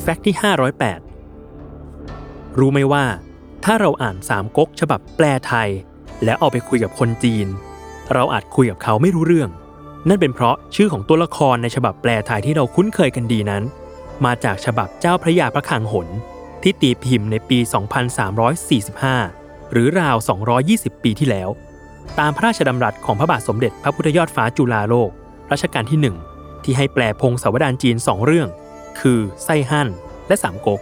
แฟกต์ที่ 508 รู้ไหมว่า ถ้าเราอ่านสามก๊กฉบับแปลไทย แล้วเอาไปคุยกับคนจีน เราอาจคุยกับเขาไม่รู้เรื่อง นั่นเป็นเพราะชื่อของตัวละครในฉบับแปลไทยที่เราคุ้นเคยกันดีนั้น มาจากฉบับเจ้าพระยาพระคลังหน ที่ตีพิมพ์ในปี 2345 หรือราว 220 ปีที่แล้ว ตามพระราชดำรัสของพระบาทสมเด็จพระพุทธยอดฟ้าจุฬาโลกรัชกาลที่หนึ่งที่ให้แปลพงศาวดารจีนสองเรื่อง คือไส้หั่นและสามก๊ก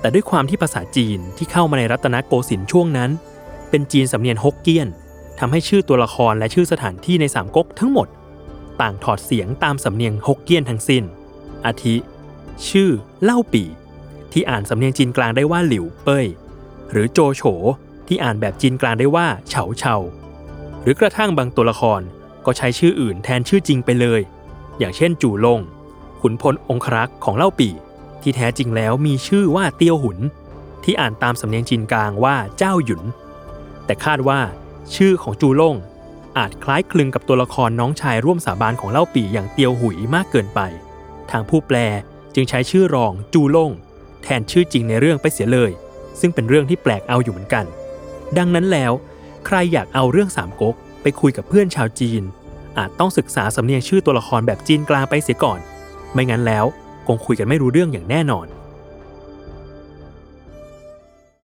แต่ด้วยความที่ภาษาจีนที่เข้ามาในรัตนโกสินทร์ช่วงนั้น เป็นจีนสำเนียงฮกเกี้ยนทำให้ชื่อตัวละครและชื่อสถานที่ในสามก๊กทั้งหมด ต่างถอดเสียงตามสำเนียงฮกเกี้ยนทั้งสิ้น อาทิ ชื่อเล่าปี่ ที่อ่านสำเนียงจีนกลางได้ว่าหลิวเป้ย หรือโจโฉที่อ่านแบบจีนกลางได้ว่าเฉาเฉาหรือกระทั่งบางตัวละครก็ใช้ชื่ออื่นแทนชื่อจริงไปเลย อย่างเช่นจู่ลง ขุนพลองครักษ์ของเล่าปี่ ที่แท้จริงแล้วมีชื่อว่าเตียวหุน ที่อ่านตามสำเนียงจีนกลางว่าเจ้าหยุน แต่คาดว่าชื่อของจูล่งอาจคล้ายคลึงกับตัวละครน้องชายร่วมสาบานของเล่าปี่อย่างเตียวหุยมากเกินไป ทางผู้แปลจึงใช้ชื่อรองจูล่ง แทนชื่อจริงในเรื่องไปเสียเลย ซึ่งเป็นเรื่องที่แปลกเอาอยู่เหมือนกัน ดังนั้นแล้ว ใครอยากเอาเรื่องสามก๊กไปคุยกับเพื่อนชาวจีน อาจต้องศึกษาสำเนียงชื่อตัวละครแบบจีนกลางไปเสียก่อน ไม่งั้นแล้วคงคุยกันไม่รู้เรื่องอย่างแน่นอน